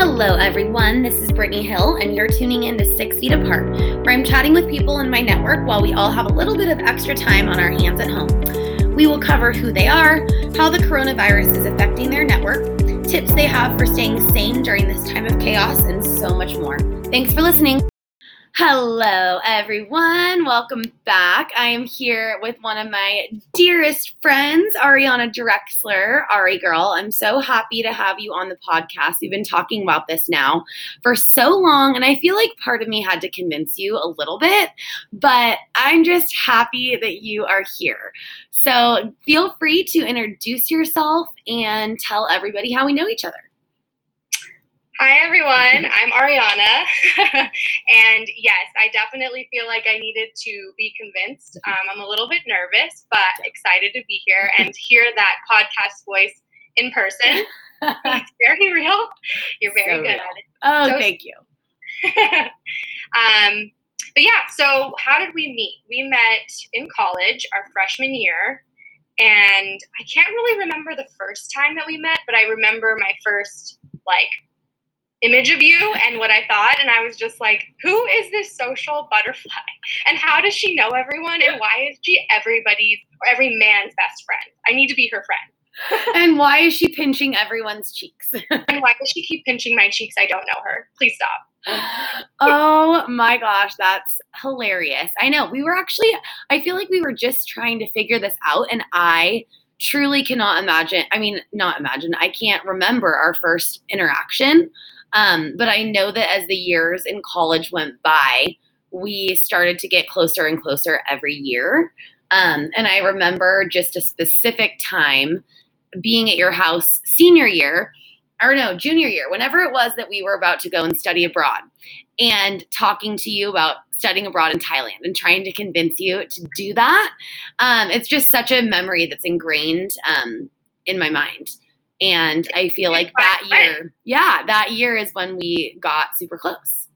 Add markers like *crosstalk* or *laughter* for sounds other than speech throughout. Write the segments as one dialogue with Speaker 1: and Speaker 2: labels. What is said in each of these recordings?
Speaker 1: Hello, everyone. This is Britney Hill, and you're tuning in to Six Feet Apart, where I'm chatting with people in my network while we all have a little bit of extra time on our hands at home. We will cover who they are, how the coronavirus is affecting their network, tips they have for staying sane during this time of chaos, and so much more. Thanks for listening. Hello, everyone. Welcome back. I am here with one of my dearest friends, Ariana Drexler. Ari girl, I'm so happy to have you on the podcast. We've been talking about this now for so long, and I feel like part of me had to convince you a little bit, but I'm just happy that you are here. So feel free to introduce yourself and tell everybody how we know each other.
Speaker 2: Hi, everyone. I'm Ariana. *laughs* and yes, I definitely feel like I needed to be convinced. Um, I'm a little bit nervous, but excited to be here and hear that podcast voice in person. *laughs* it's very real. You're very so good real. at it.
Speaker 1: Oh, so, thank you. *laughs*
Speaker 2: um, but yeah, so how did we meet? We met in college our freshman year. And I can't really remember the first time that we met, but I remember my first like image of you and what I thought. And I was just like, who is this social butterfly? *laughs* And how does she know everyone? And why is she everybody's or every man's best friend? I need to be her friend. *laughs* *laughs*
Speaker 1: and why is she pinching everyone's cheeks?
Speaker 2: and why does she keep pinching my cheeks? I don't know her. Please stop. *gasps*
Speaker 1: oh my gosh, that's hilarious. I know. We were actually, I feel like we were just trying to figure this out. And I truly cannot imagine. I mean, not imagine. I can't remember our first interaction. Um, but I know that as the years in college went by, we started to get closer and closer every year. Um, and I remember just a specific time being at your house senior year, or no, junior year, whenever it was that we were about to go and study abroad, and talking to you about studying abroad in Thailand and trying to convince you to do that. Um, it's just such a memory that's ingrained um, in my mind. And I feel like that year, yeah, that year is when we got super close.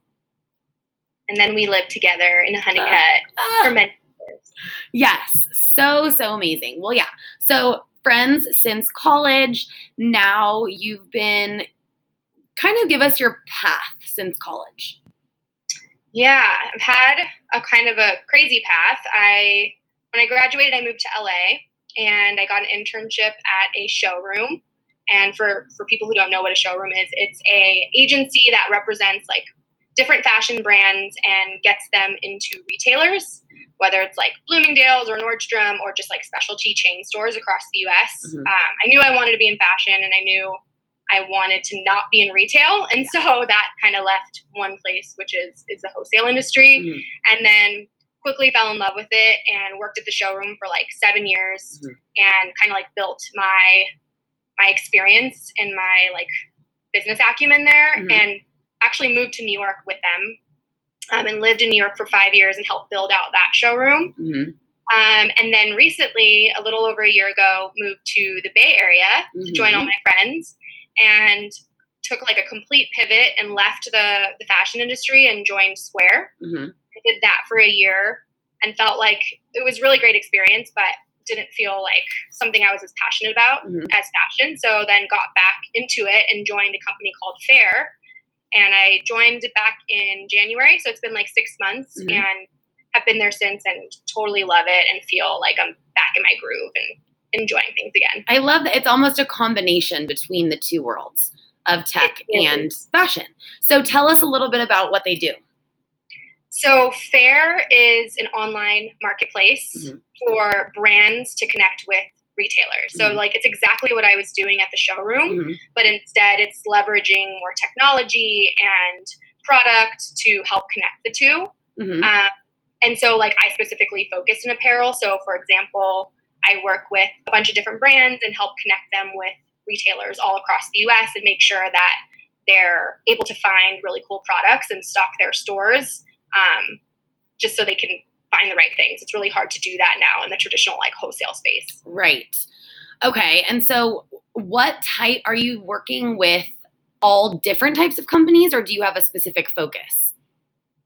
Speaker 2: And then we lived together in a honey uh, hut uh, for many years.
Speaker 1: Yes, so, so amazing. Well, yeah. So, friends since college. Now you've been kind of give us your path since college.
Speaker 2: Yeah, I've had a kind of a crazy path. I when I graduated, I moved to LA and I got an internship at a showroom and for for people who don't know what a showroom is, it's a agency that represents like different fashion brands and gets them into retailers, whether it's like Bloomingdale's or Nordstrom or just like specialty chain stores across the U.S. Mm-hmm. Um, I knew I wanted to be in fashion, and I knew I wanted to not be in retail, and so that kind of left one place, which is is the wholesale industry, mm-hmm. and then quickly fell in love with it and worked at the showroom for like seven years mm-hmm. and kind of like built my my experience and my like business acumen there mm-hmm. and actually moved to New York with them um, and lived in New York for five years and helped build out that showroom. Mm-hmm. Um, and then recently, a little over a year ago, moved to the Bay Area mm-hmm. to join all my friends and took like a complete pivot and left the, the fashion industry and joined Square. Mm-hmm. I did that for a year and felt like it was really great experience, but didn't feel like something I was as passionate about mm-hmm. as fashion. So then got back into it and joined a company called Faire. And I joined back in January. So it's been like six months mm-hmm. and have been there since and totally love it and feel like I'm back in my groove and enjoying things again.
Speaker 1: I love that it's almost a combination between the two worlds of tech and fashion. So tell us a little bit about what they do.
Speaker 2: So, Faire is an online marketplace mm-hmm. for brands to connect with retailers. So, mm-hmm. like, it's exactly what I was doing at the showroom, mm-hmm. but instead, it's leveraging more technology and product to help connect the 2 mm-hmm. um, and so, like, I specifically focus in apparel. So, for example, I work with a bunch of different brands and help connect them with retailers all across the US and make sure that they're able to find really cool products and stock their stores um, just so they can find the right things. It's really hard to do that now in the traditional like wholesale space.
Speaker 1: Right. Okay. And so, what type are you working with? All different types of companies, or do you have a specific focus?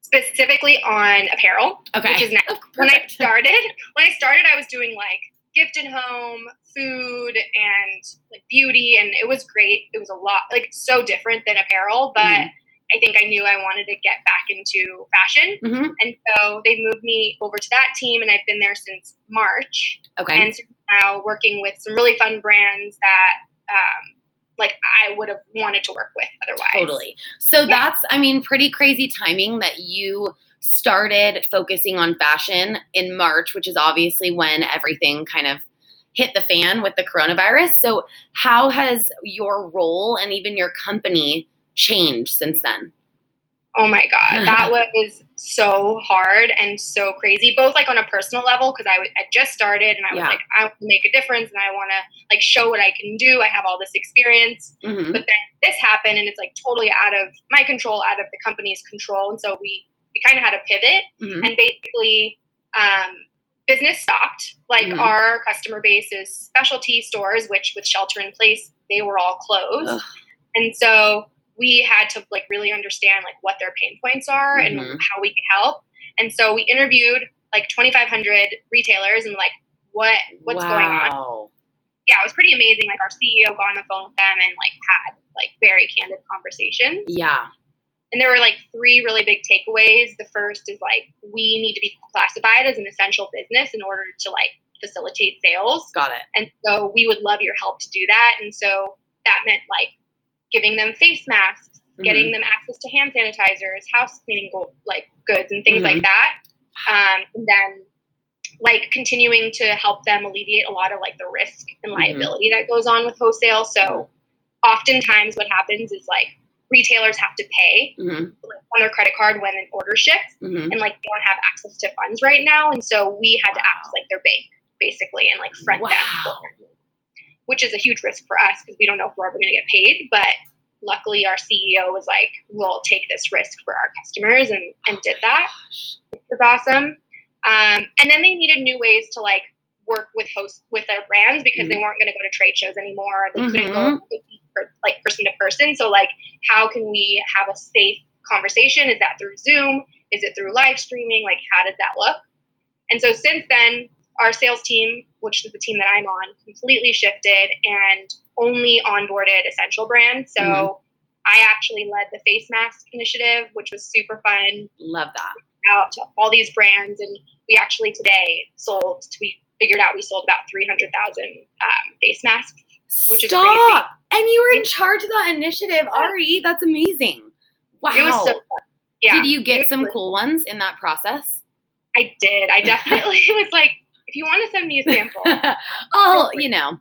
Speaker 2: Specifically on apparel.
Speaker 1: Okay.
Speaker 2: Which is now, when I *laughs* started. When I started, I was doing like gift and home, food, and like beauty, and it was great. It was a lot like so different than apparel, but.
Speaker 1: Mhm.
Speaker 2: I think I knew I wanted to get back into fashion.
Speaker 1: Mhm.
Speaker 2: And so they moved me over to that team, and I've been there since March.
Speaker 1: Okay.
Speaker 2: And so now working with some really fun brands that, um, like, I would have wanted to work with otherwise.
Speaker 1: Totally. So
Speaker 2: Yeah.
Speaker 1: that's, I mean, pretty crazy timing that you started focusing on fashion in March, which is obviously when everything kind of hit the fan with the coronavirus. So, how has your role and even your company changed since then?
Speaker 2: Oh my God. *laughs* That was so hard and so crazy, both like on a personal level, because I, w- I just started and I was
Speaker 1: Yeah.
Speaker 2: like, I want to make a difference and I want to like show what I can do. I have all this experience.
Speaker 1: Mhm.
Speaker 2: but then this happened and it's like totally out of my control out of the company's control and so we we kind of had to pivot
Speaker 1: Mhm.
Speaker 2: and basically um, business stopped like
Speaker 1: Mhm.
Speaker 2: our customer base is specialty stores which with shelter in place they were all closed
Speaker 1: Ugh.
Speaker 2: and so we had to like really understand like what their pain points are and
Speaker 1: Mhm.
Speaker 2: how we could help and so we interviewed like 2500 retailers and like what what's going on yeah, it was pretty amazing. Like our CEO got on the phone with them and like had like very candid conversations.
Speaker 1: Yeah.
Speaker 2: And there were like three really big takeaways. The first is like we need to be classified as an essential business in order to like facilitate sales.
Speaker 1: Got it.
Speaker 2: And so we would love your help to do that. And so that meant like giving them face masks,
Speaker 1: Mhm.
Speaker 2: getting them access to hand sanitizers, house cleaning go- like goods and things
Speaker 1: Mhm.
Speaker 2: like that. Um, and then like continuing to help them alleviate a lot of like the risk and
Speaker 1: Mhm.
Speaker 2: liability that goes on with wholesale. So oftentimes what happens is like retailers have to pay
Speaker 1: Mhm.
Speaker 2: on their credit card when an order ships
Speaker 1: Mhm.
Speaker 2: and like they don't have access to funds right now. And so we had to act like their bank basically and like front
Speaker 1: Wow.
Speaker 2: them which is a huge risk for us because we don't know if we're ever going to get paid. But luckily, our CEO was like, "We'll take this risk for our customers," and and did that. It was awesome. Um, and then they needed new ways to like work with hosts with their brands because they weren't going to go to trade shows anymore. They couldn't go per- like person to person. So like, how can we have a safe conversation? Is that through Zoom? Is it through live streaming? Like, how does that look? And so since then, our sales team, which is the team that I'm on, completely shifted and only onboarded essential brands. So
Speaker 1: Mhm.
Speaker 2: I actually led the face mask initiative, which was super fun
Speaker 1: Love that.
Speaker 2: out to all these brands. And we actually today sold, we figured out we sold about 300,000 um, face masks. Which is
Speaker 1: Stop. And you were in charge of that initiative, Ari. That's amazing. Wow.
Speaker 2: It was so fun. Yeah.
Speaker 1: Did you get some cool ones in that process?
Speaker 2: I did. I definitely *laughs* was like, if you want to send me a sample. *laughs*
Speaker 1: oh, you know,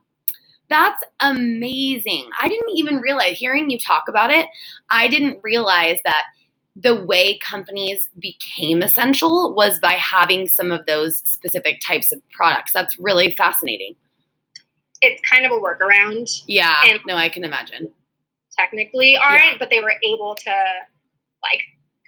Speaker 1: that's amazing. I didn't even realize, hearing you talk about it, I didn't realize that the way companies became essential was by having some of those specific types of products. That's really fascinating.
Speaker 2: it's kind of a workaround
Speaker 1: Yeah,
Speaker 2: And-
Speaker 1: no, I can imagine.
Speaker 2: technically aren't, but they were able to like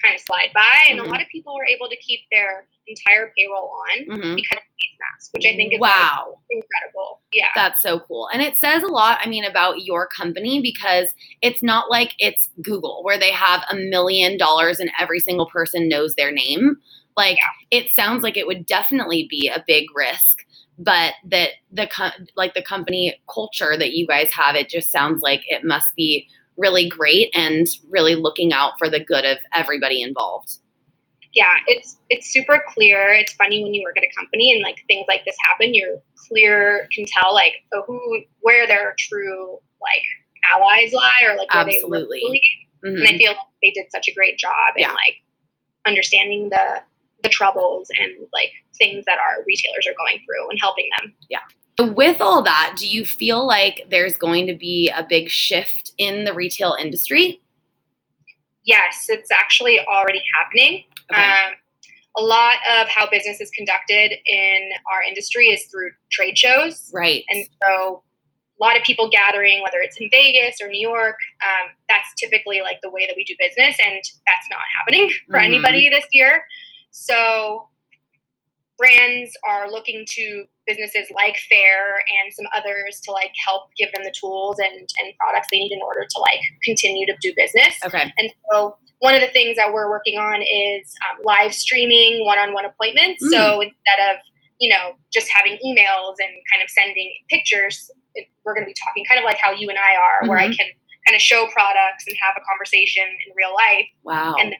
Speaker 2: kind of slide by. And
Speaker 1: Mhm.
Speaker 2: a lot of people were able to keep their entire payroll on
Speaker 1: Mhm.
Speaker 2: because of face masks, which I think is like,
Speaker 1: wow.
Speaker 2: incredible. Yeah.
Speaker 1: That's so cool. And it says a lot, I mean, about your company because it's not like it's Google where they have a million dollars and every single person knows their name. Like it sounds like it would definitely be a big risk, but that the like the company culture that you guys have, it just sounds like it must be really great and really looking out for the good of everybody involved.
Speaker 2: Yeah, it's it's super clear. It's funny when you work at a company and like things like this happen, you're clear can tell like oh, who where their true like allies lie or like where
Speaker 1: Absolutely.
Speaker 2: they
Speaker 1: Mhm.
Speaker 2: and I feel like they did such a great job in like understanding the the troubles and like things that our retailers are going through and helping them. Yeah.
Speaker 1: With all that, do you feel like there's going to be a big shift in the retail industry?
Speaker 2: Yes, it's actually already happening.
Speaker 1: Okay.
Speaker 2: Um, a lot of how business is conducted in our industry is through trade shows.
Speaker 1: right.
Speaker 2: And so a lot of people gathering, whether it's in Vegas or New York, um, that's typically like the way that we do business. And that's not happening *laughs* for
Speaker 1: Mhm.
Speaker 2: anybody this year. So brands are looking to businesses like Faire and some others to like help give them the tools and, and products they need in order to like continue to do business.
Speaker 1: okay.
Speaker 2: And so one of the things that we're working on is um, live streaming one-on-one appointments.
Speaker 1: Mm.
Speaker 2: So instead of you know, just having emails and kind of sending pictures, it, we're going to be talking kind of like how you and I are, where I
Speaker 1: Mhm.
Speaker 2: can kind of show products and have a conversation in real life.
Speaker 1: Wow.
Speaker 2: And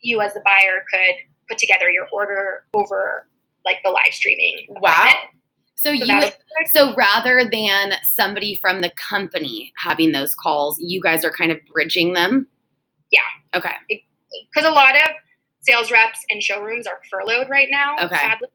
Speaker 2: you, as the buyer, could put together your order over like the live streaming.
Speaker 1: Wow. So
Speaker 2: So
Speaker 1: you so rather than somebody from the company having those calls, you guys are kind of bridging them?
Speaker 2: Yeah.
Speaker 1: Okay.
Speaker 2: because a lot of sales reps and showrooms are furloughed right now.
Speaker 1: Okay.
Speaker 2: Sadly.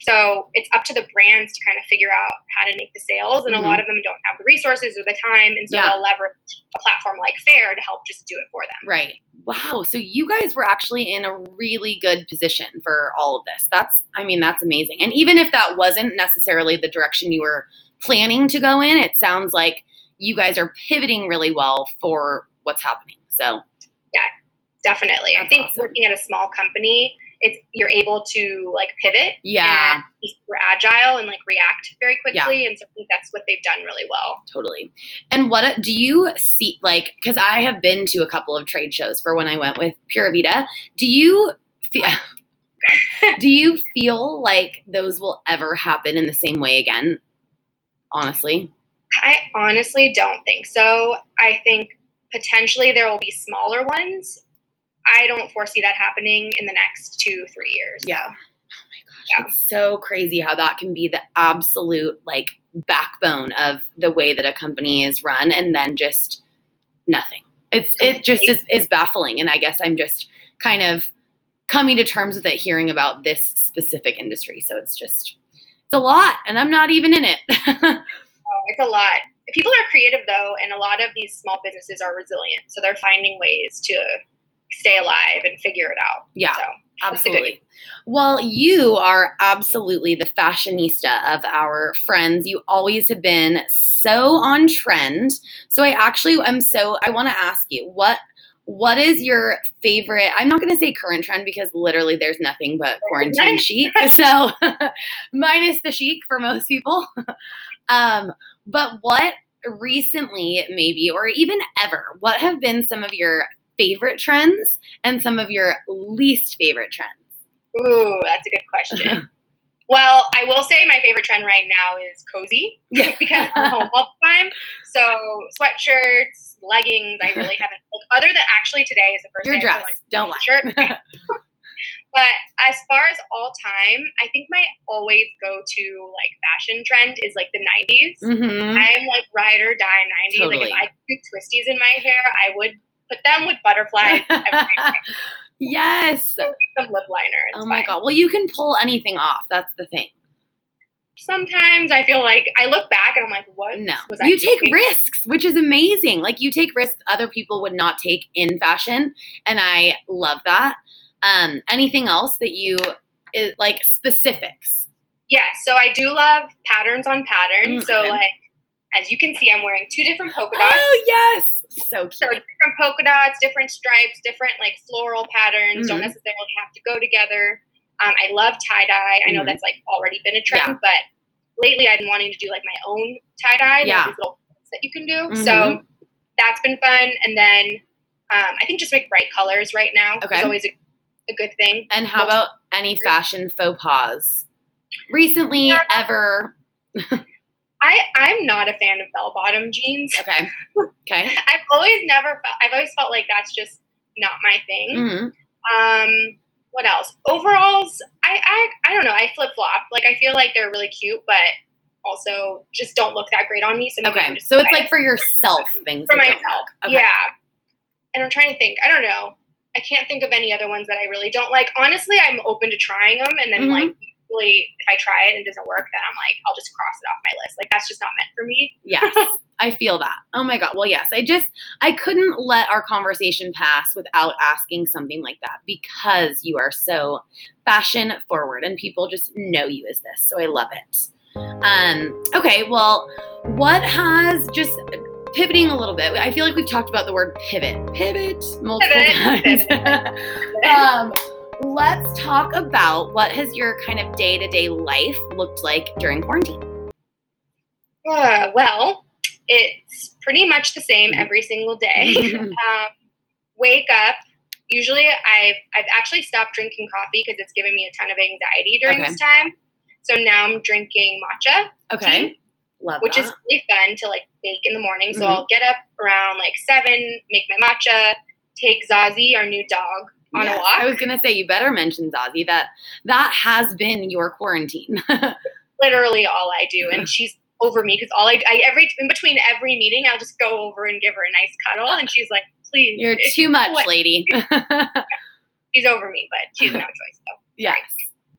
Speaker 2: So it's up to the brands to kind of figure out how to make the sales, and
Speaker 1: Mhm.
Speaker 2: a lot of them don't have the resources or the time, and so
Speaker 1: Yeah.
Speaker 2: they'll leverage a platform like Faire to help just do it for them.
Speaker 1: Right. Wow. So you guys were actually in a really good position for all of this. That's I mean, that's amazing. And even if that wasn't necessarily the direction you were planning to go in, it sounds like you guys are pivoting really well for what's happening. So
Speaker 2: Definitely, I think
Speaker 1: awesome.
Speaker 2: working at a small company, it's you're able to like pivot
Speaker 1: yeah,
Speaker 2: super agile and like react very quickly, Yeah. and so I think that's what they've done really well.
Speaker 1: totally. And what do you see like cuz I have been to a couple of trade shows for when I went with Pura Vida. Do you feel *laughs* do you feel like those will ever happen in the same way again? Honestly.
Speaker 2: I honestly don't think so. I think potentially there will be smaller ones. I don't foresee that happening in the next two, three years.
Speaker 1: Yeah. Oh my gosh. It's so crazy how that can be the absolute like backbone of the way that a company is run and then just nothing. It's it just is, is baffling. And I guess I'm just kind of coming to terms with it hearing about this specific industry. So it's just it's a lot and I'm not even in it. *laughs*
Speaker 2: Oh, it's a lot. People are creative though, and a lot of these small businesses are resilient. So they're finding ways to stay alive and figure it out.
Speaker 1: yeah.
Speaker 2: So that's a good-
Speaker 1: Absolutely. Well, you are absolutely the fashionista of our friends. You always have been so on trend. So I actually am so I want to ask you what what is your favorite? I'm not going to say current trend because literally there's nothing but quarantine chic. *laughs* So *laughs* minus the chic for most people. *laughs* um, but what recently, maybe, or even ever, what have been some of your favorite trends and some of your least favorite trends?
Speaker 2: Ooh, that's a good question. *laughs* well, I will say my favorite trend right now is cozy
Speaker 1: Yeah. *laughs*
Speaker 2: because I'm home all the time. So sweatshirts, leggings. I really *laughs* haven't. Like, other than actually today is the first
Speaker 1: Your
Speaker 2: day
Speaker 1: dress.
Speaker 2: like
Speaker 1: Don't lie.
Speaker 2: shirt. But as far as all time, I think my always go to like fashion trend is like the 90s.
Speaker 1: hmm
Speaker 2: I'm like ride or die 90s. Like if I could do twisties in my hair, I would put them with butterflies. *laughs*
Speaker 1: yes.
Speaker 2: Some lip liner.
Speaker 1: Oh my
Speaker 2: fine.
Speaker 1: god. Well, you can pull anything off. That's the thing.
Speaker 2: Sometimes I feel like I look back and I'm like, what?
Speaker 1: No. You take
Speaker 2: thinking?
Speaker 1: risks, which is amazing. Like you take risks other people would not take in fashion, and I love that. Um, anything else that you is like specifics?
Speaker 2: Yeah, so I do love patterns on patterns.
Speaker 1: Mm,
Speaker 2: So like, as you can see, I'm wearing two different polka dots.
Speaker 1: Oh yes. So
Speaker 2: So
Speaker 1: cute.
Speaker 2: different polka dots, different stripes, different like floral patterns. Don't
Speaker 1: Mhm.
Speaker 2: necessarily have to go together. Um, I love tie dye. I know
Speaker 1: Mhm.
Speaker 2: that's like already been a trend,
Speaker 1: Yeah.
Speaker 2: but lately I've been wanting to do like my own tie dye.
Speaker 1: Yeah.
Speaker 2: These little that you can do.
Speaker 1: Mhm.
Speaker 2: So that's been fun. And then um, I think just like bright colors right now
Speaker 1: Okay.
Speaker 2: is always a, a good thing.
Speaker 1: And how about any fashion faux pas? Recently,
Speaker 2: Yeah.
Speaker 1: ever?
Speaker 2: I I'm not a fan of bell bottom jeans. *laughs*
Speaker 1: Okay. Okay. *laughs*
Speaker 2: I've always never felt. I've always felt like that's just not my thing.
Speaker 1: hmm
Speaker 2: Um, what else? Overalls, I I, I don't know. I flip flop. Like I feel like they're really cute, but also just don't look that great on me. So
Speaker 1: Okay. So it's like for yourself things.
Speaker 2: for myself.
Speaker 1: Okay.
Speaker 2: Yeah. And I'm trying to think. I don't know. I can't think of any other ones that I really don't like. Honestly, I'm open to trying them, and then
Speaker 1: Mhm.
Speaker 2: like usually if I try it and it doesn't work, then I'm like I'll just cross it off my list. Like that's just not meant for me.
Speaker 1: Yes. *laughs* I feel that. Oh my god. Well, yes. I just I couldn't let our conversation pass without asking something like that because you are so fashion forward and people just know you as this. So I love it. Um okay, well, what has just pivoting a little bit. I feel like we've talked about the word pivot. Pivot multiple
Speaker 2: Pivot,
Speaker 1: times. *laughs* um let's talk about what has your kind of day-to-day life looked like during quarantine.
Speaker 2: Uh, well, it's pretty much the same every single day. *laughs* um, wake up. Usually, I've I've actually stopped drinking coffee because it's giving me a ton of anxiety during
Speaker 1: Okay.
Speaker 2: this time. So now I'm drinking matcha,
Speaker 1: Okay.
Speaker 2: tea,
Speaker 1: Love
Speaker 2: which
Speaker 1: that.
Speaker 2: is really fun to like bake in the morning. So
Speaker 1: Mhm.
Speaker 2: I'll get up around like seven, make my matcha, take Zazie, our new dog, on
Speaker 1: Yes,
Speaker 2: a walk.
Speaker 1: I was gonna say you better mention Zazie. That that has been your quarantine. *laughs*
Speaker 2: Literally all I do, and she's over me because all I, I every in between every meeting I'll just go over and give her a nice cuddle, and she's like, "Please,
Speaker 1: You're too much,
Speaker 2: what-
Speaker 1: lady. *laughs* *laughs*
Speaker 2: She's over me, but she's no choice though.
Speaker 1: yes.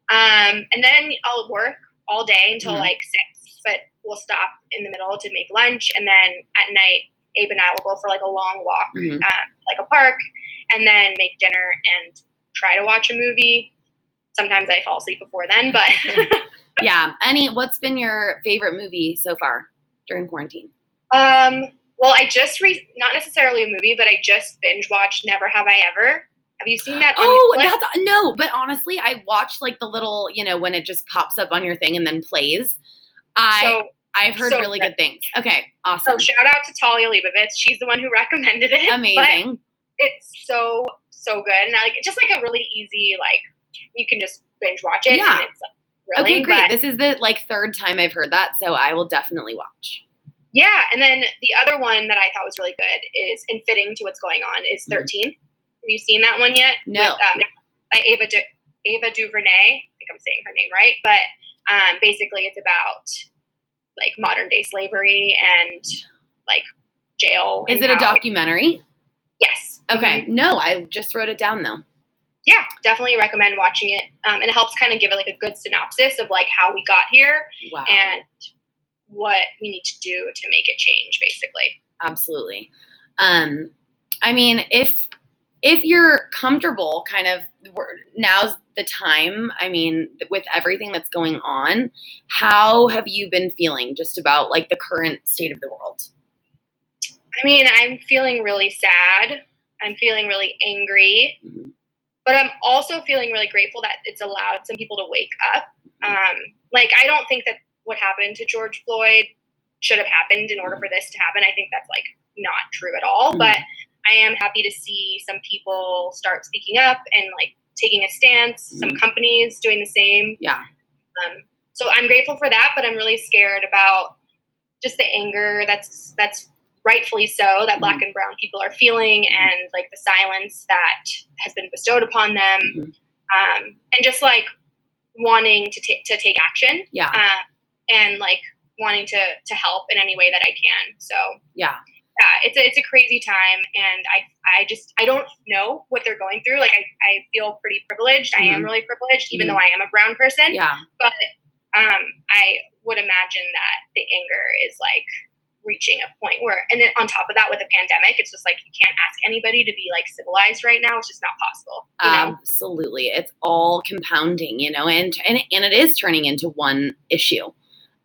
Speaker 2: Um, and then I'll work all day until
Speaker 1: Mhm.
Speaker 2: like six, but we'll stop in the middle to make lunch, and then at night, Abe and I will go for like a long walk,
Speaker 1: Mhm.
Speaker 2: um, like a park, and then make dinner and try to watch a movie. Sometimes I fall asleep before then, but *laughs*
Speaker 1: Yeah. Any? What's been your favorite movie so far during quarantine?
Speaker 2: um, well, I just re- not necessarily a movie, but I just binge watched Never Have I Ever. Have you seen that?
Speaker 1: Oh,
Speaker 2: Netflix?
Speaker 1: that's no. But honestly, I watched like the little, you know, when it just pops up on your thing and then plays. I
Speaker 2: so
Speaker 1: I've heard
Speaker 2: so
Speaker 1: really
Speaker 2: good.
Speaker 1: good things. Okay. awesome.
Speaker 2: so shout out to Talia Leibovitz. She's the one who *laughs* recommended it.
Speaker 1: Amazing.
Speaker 2: it's so so good and like just like a really easy like you can just binge watch it
Speaker 1: Yeah.
Speaker 2: and it's like, really
Speaker 1: okay, great.
Speaker 2: but
Speaker 1: This is the like third time I've heard that, so I will definitely watch.
Speaker 2: yeah and then the other one that i thought was really good is in fitting to what's going on is
Speaker 1: Mhm.
Speaker 2: 13 have you seen that one yet
Speaker 1: No.
Speaker 2: With, um, by ava du- ava duvernay i think i'm saying her name right but um, basically it's about like modern day slavery and like jail
Speaker 1: Is it a documentary?
Speaker 2: yes
Speaker 1: Okay. No, I just wrote it down though.
Speaker 2: yeah, definitely recommend watching it. Um, and it helps kind of give it like a good synopsis of like how we got here
Speaker 1: Wow.
Speaker 2: and what we need to do to make it change, basically.
Speaker 1: absolutely um i mean if if you're comfortable kind of now's the time i mean with everything that's going on how have you been feeling just about like the current state of the world
Speaker 2: I mean, I'm feeling really sad. I'm feeling really angry,
Speaker 1: Mhm.
Speaker 2: but I'm also feeling really grateful that it's allowed some people to wake up. Um, like, I don't think that what happened to George Floyd should have happened in order for this to happen. I think that's like not true at all.
Speaker 1: Mhm.
Speaker 2: But I am happy to see some people start speaking up and like taking a stance. Some companies doing the same.
Speaker 1: Yeah.
Speaker 2: Um, so I'm grateful for that, but I'm really scared about just the anger that's that's rightfully so that black and brown people are feeling and like the silence that has been bestowed upon them
Speaker 1: Mhm.
Speaker 2: um, and just like wanting to take to take action
Speaker 1: yeah
Speaker 2: uh, and like wanting to to help in any way that I can. So
Speaker 1: yeah
Speaker 2: yeah, it's a, it's a crazy time, and I I just I don't know what they're going through. Like I, I feel pretty privileged. I am
Speaker 1: Mhm.
Speaker 2: really privileged, even
Speaker 1: Mhm.
Speaker 2: though I am a brown person.
Speaker 1: yeah
Speaker 2: But um, I would imagine that the anger is like reaching a point where, and then on top of that, with a pandemic, it's just like you can't ask anybody to be like civilized right now. It's just not possible. You know?
Speaker 1: absolutely it's all compounding you know and and, and it is turning into one issue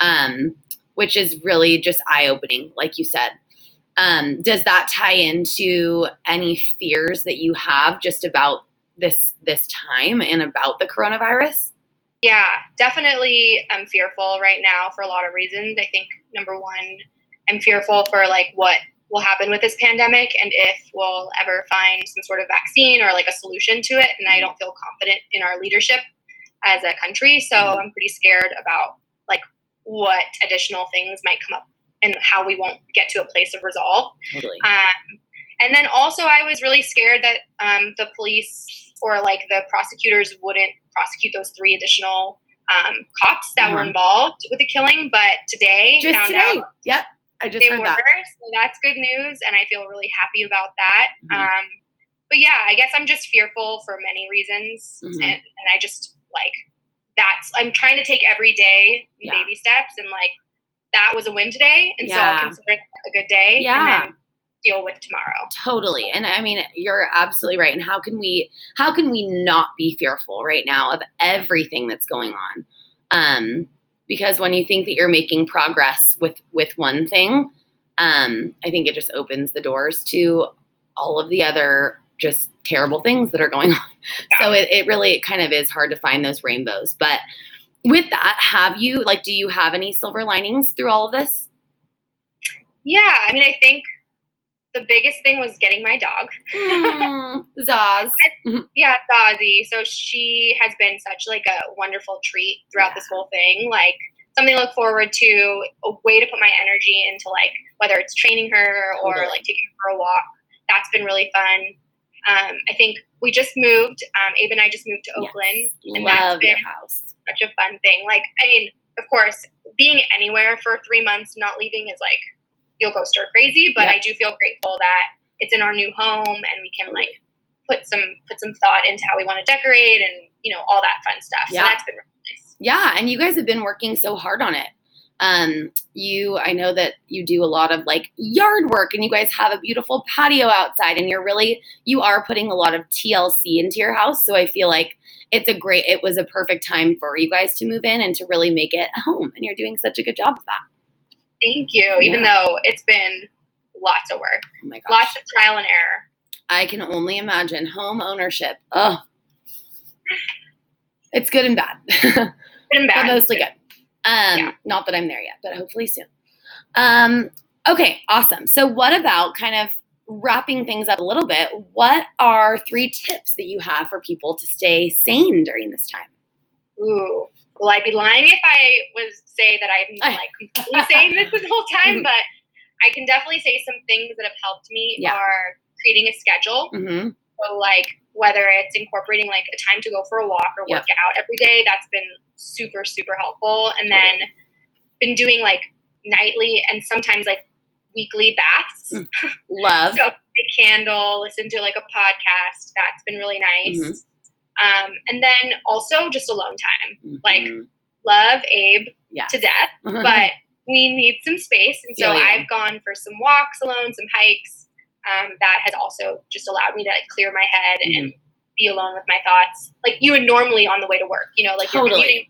Speaker 1: um which is really just eye-opening like you said um does that tie into any fears that you have just about this this time and about the coronavirus
Speaker 2: Yeah, definitely. I'm fearful right now for a lot of reasons. I think number one, I'm fearful for like what will happen with this pandemic and if we'll ever find some sort of vaccine or like a solution to it. And I don't feel confident in our leadership as a country. So I'm pretty scared about like what additional things might come up and how we won't get to a place of resolve.
Speaker 1: totally
Speaker 2: Um, and then also, I was really scared that um, the police or like the prosecutors wouldn't prosecute those three additional um, cops that were
Speaker 1: Uh-huh.
Speaker 2: involved with the killing. But today,
Speaker 1: just
Speaker 2: found
Speaker 1: today
Speaker 2: out
Speaker 1: yep i just
Speaker 2: they
Speaker 1: heard
Speaker 2: were.
Speaker 1: that
Speaker 2: So that's good news, and I feel really happy about that.
Speaker 1: Mhm.
Speaker 2: Um, but yeah, I guess I'm just fearful for many reasons,
Speaker 1: Mhm.
Speaker 2: and, and I just like that's. I'm trying to take every day
Speaker 1: Yeah.
Speaker 2: baby steps, and like that was a win today, and so I'll consider it a good day.
Speaker 1: Yeah.
Speaker 2: And then deal with tomorrow.
Speaker 1: totally and i mean you're absolutely right and how can we how can we not be fearful right now of everything that's going on um because when you think that you're making progress with with one thing um i think it just opens the doors to all of the other just terrible things that are going on so it, it really kind of is hard to find those rainbows but with that have you like do you have any silver linings through all of this
Speaker 2: Yeah, I mean, I think the biggest thing was getting my dog.
Speaker 1: Mm, *laughs* Zaz.
Speaker 2: Yeah, Ozzy. So she has been such like a wonderful treat throughout
Speaker 1: Yeah.
Speaker 2: this whole thing. Like something to look forward to, a way to put my energy into like whether it's training her or
Speaker 1: Totally.
Speaker 2: like taking her for a walk. That's been really fun. Um, I think we just moved. Um, Abe and I just moved to Oakland,
Speaker 1: Yes.
Speaker 2: and that's
Speaker 1: Love your
Speaker 2: been
Speaker 1: house.
Speaker 2: Such a fun thing. Like, I mean, of course, being anywhere for three months, not leaving is like you'll go stir crazy. But
Speaker 1: Yeah.
Speaker 2: I do feel grateful that it's in our new home and we can like put some put some thought into how we want to decorate and you know all that fun stuff.
Speaker 1: Yeah.
Speaker 2: So that's been really nice.
Speaker 1: Yeah, and you guys have been working so hard on it. Um, you, I know that you do a lot of like yard work, and you guys have a beautiful patio outside, and you're really, you are putting a lot of TLC into your house. So I feel like it's a great, it was a perfect time for you guys to move in and to really make it a home, and you're doing such a good job of that.
Speaker 2: Thank you. Even though it's been lots of work,
Speaker 1: Oh my gosh,
Speaker 2: lots of trial and error.
Speaker 1: I can only imagine home ownership. Oh, it's good and bad. *laughs*
Speaker 2: Good and
Speaker 1: but
Speaker 2: bad.
Speaker 1: mostly good. Um,
Speaker 2: Yeah.
Speaker 1: Not that I'm there yet, but hopefully soon. Um, okay, awesome. So, what about kind of wrapping things up a little bit? What are three tips that you have for people to stay sane during this time?
Speaker 2: Ooh. Will I be lying if I was say that I'm *laughs* like completely saying this the whole *laughs* time? But I can definitely say some things that have helped me
Speaker 1: Yeah.
Speaker 2: are creating a schedule.
Speaker 1: Mm-hmm.
Speaker 2: So like whether it's incorporating like a time to go for a walk or
Speaker 1: Yep.
Speaker 2: work out every day, that's been super, super helpful. And then been doing like nightly and sometimes like weekly baths.
Speaker 1: Mm. *laughs* Love.
Speaker 2: So a candle, listen to like a podcast. That's been really nice.
Speaker 1: Mhm.
Speaker 2: Um, and then also just alone time. Like
Speaker 1: Mhm.
Speaker 2: love Abe
Speaker 1: yeah.
Speaker 2: to death, *laughs* but we need some space. And so
Speaker 1: Feel you.
Speaker 2: I've gone for some walks alone, some hikes. Um, that has also just allowed me to like clear my head
Speaker 1: Mm-hmm.
Speaker 2: and be alone with my thoughts, like you would normally on the way to work. You know, like you're
Speaker 1: Totally.
Speaker 2: commuting.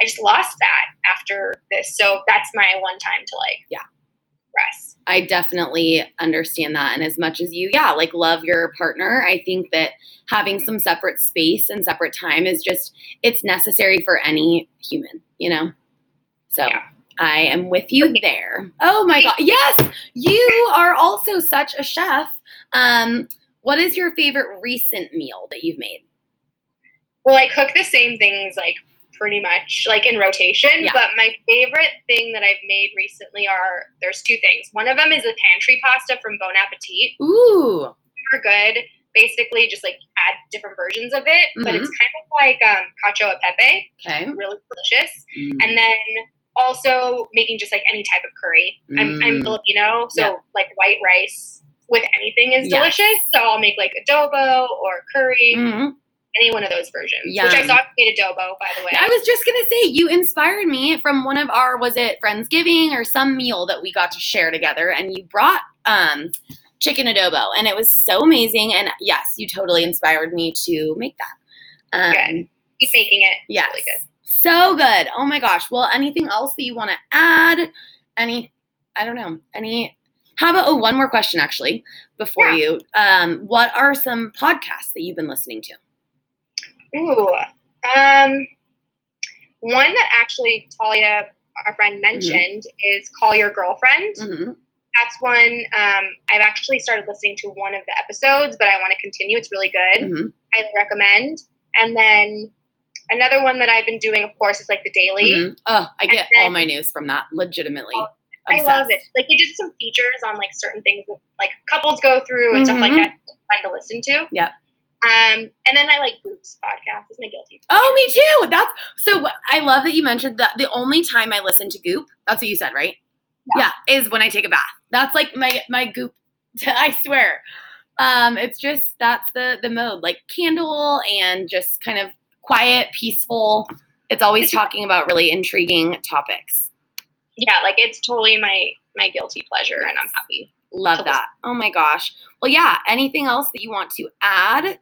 Speaker 2: I just lost that after this, so that's my one time to like
Speaker 1: Yeah.
Speaker 2: rest.
Speaker 1: I definitely understand that. And as much as you, yeah, like love your partner, I think that having some separate space and separate time is just, it's necessary for any human, you know? So
Speaker 2: Yeah.
Speaker 1: I am with you there. Oh my God. Yes, you are also such a chef. Um, what is your favorite recent meal that you've made?
Speaker 2: Well, I cook the same things like pretty much like in rotation,
Speaker 1: Yeah.
Speaker 2: but my favorite thing that I've made recently are there's two things. One of them is a pantry pasta from Bon Appetit.
Speaker 1: Ooh.
Speaker 2: Super good. Basically, just like add different versions of it, but
Speaker 1: Mm-hmm.
Speaker 2: it's kind of like um, cacio e pepe,
Speaker 1: Okay.
Speaker 2: really delicious.
Speaker 1: Mm.
Speaker 2: And then also making just like any type of curry. I'm, I'm
Speaker 1: Mm.
Speaker 2: Filipino, so
Speaker 1: Yeah.
Speaker 2: like white rice with anything is
Speaker 1: Yes.
Speaker 2: delicious. So I'll make like adobo or curry,
Speaker 1: Mhm.
Speaker 2: Any one of those versions. Which I saw made adobo, by the way.
Speaker 1: I was just gonna say you inspired me from one of our was it Friendsgiving or some meal that we got to share together, and you brought um chicken adobo, and it was so amazing. And yes, you totally inspired me to make that. Um,
Speaker 2: Good. Keep making it.
Speaker 1: Yes,
Speaker 2: really good.
Speaker 1: so good. Oh my gosh. Well, anything else that you want to add? Any? I don't know. Any? How about oh one more question actually before
Speaker 2: Yeah.
Speaker 1: you? Um, what are some podcasts that you've been listening to?
Speaker 2: Ooh. Um, one that actually Talia, our friend, mentioned is Call Your Girlfriend.
Speaker 1: hmm
Speaker 2: That's one um, I've actually started listening to one of the episodes, but I want to continue. It's really good.
Speaker 1: hmm
Speaker 2: I recommend. And then another one that I've been doing, of course, is like the daily.
Speaker 1: Mhm. Oh, I get
Speaker 2: then-
Speaker 1: all my news from that. Legitimately,
Speaker 2: Oh, I love it. Like they did some features on like certain things that like couples go through and stuff like
Speaker 1: Mhm.
Speaker 2: that. Fun to listen to.
Speaker 1: Yep.
Speaker 2: Um, and then I like Goop's podcast. is my guilty.
Speaker 1: Oh, me too. That's so. I love that you mentioned that. The only time I listen to Goop, that's what you said, right? Yeah. is when I take a bath. That's like my my Goop. *laughs* I swear. Um, it's just that's the the mode, like candle and just kind of quiet, peaceful. It's always talking about really intriguing topics.
Speaker 2: Yeah, like it's totally my my guilty pleasure, and I'm happy.
Speaker 1: Love that. Oh my gosh. Well, yeah. Anything else that you want to add?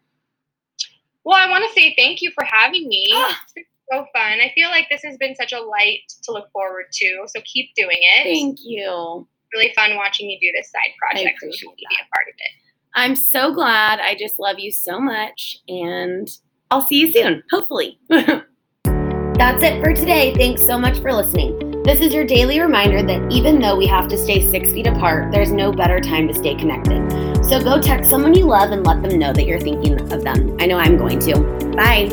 Speaker 2: Well, I want to say thank you for having me.
Speaker 1: Ah. *gasps*
Speaker 2: It's been so fun. I feel like this has been such a light to look forward to. So keep doing it.
Speaker 1: Thank you.
Speaker 2: really fun watching you do this side project. and
Speaker 1: appreciate
Speaker 2: be a part of it.
Speaker 1: I'm so glad. I just love you so much. And I'll see you soon, hopefully. *laughs* That's it for today. Thanks so much for listening. This is your daily reminder that even though we have to stay six feet apart, there's no better time to stay connected. So go text someone you love and let them know that you're thinking of them. I know I'm going to. Bye.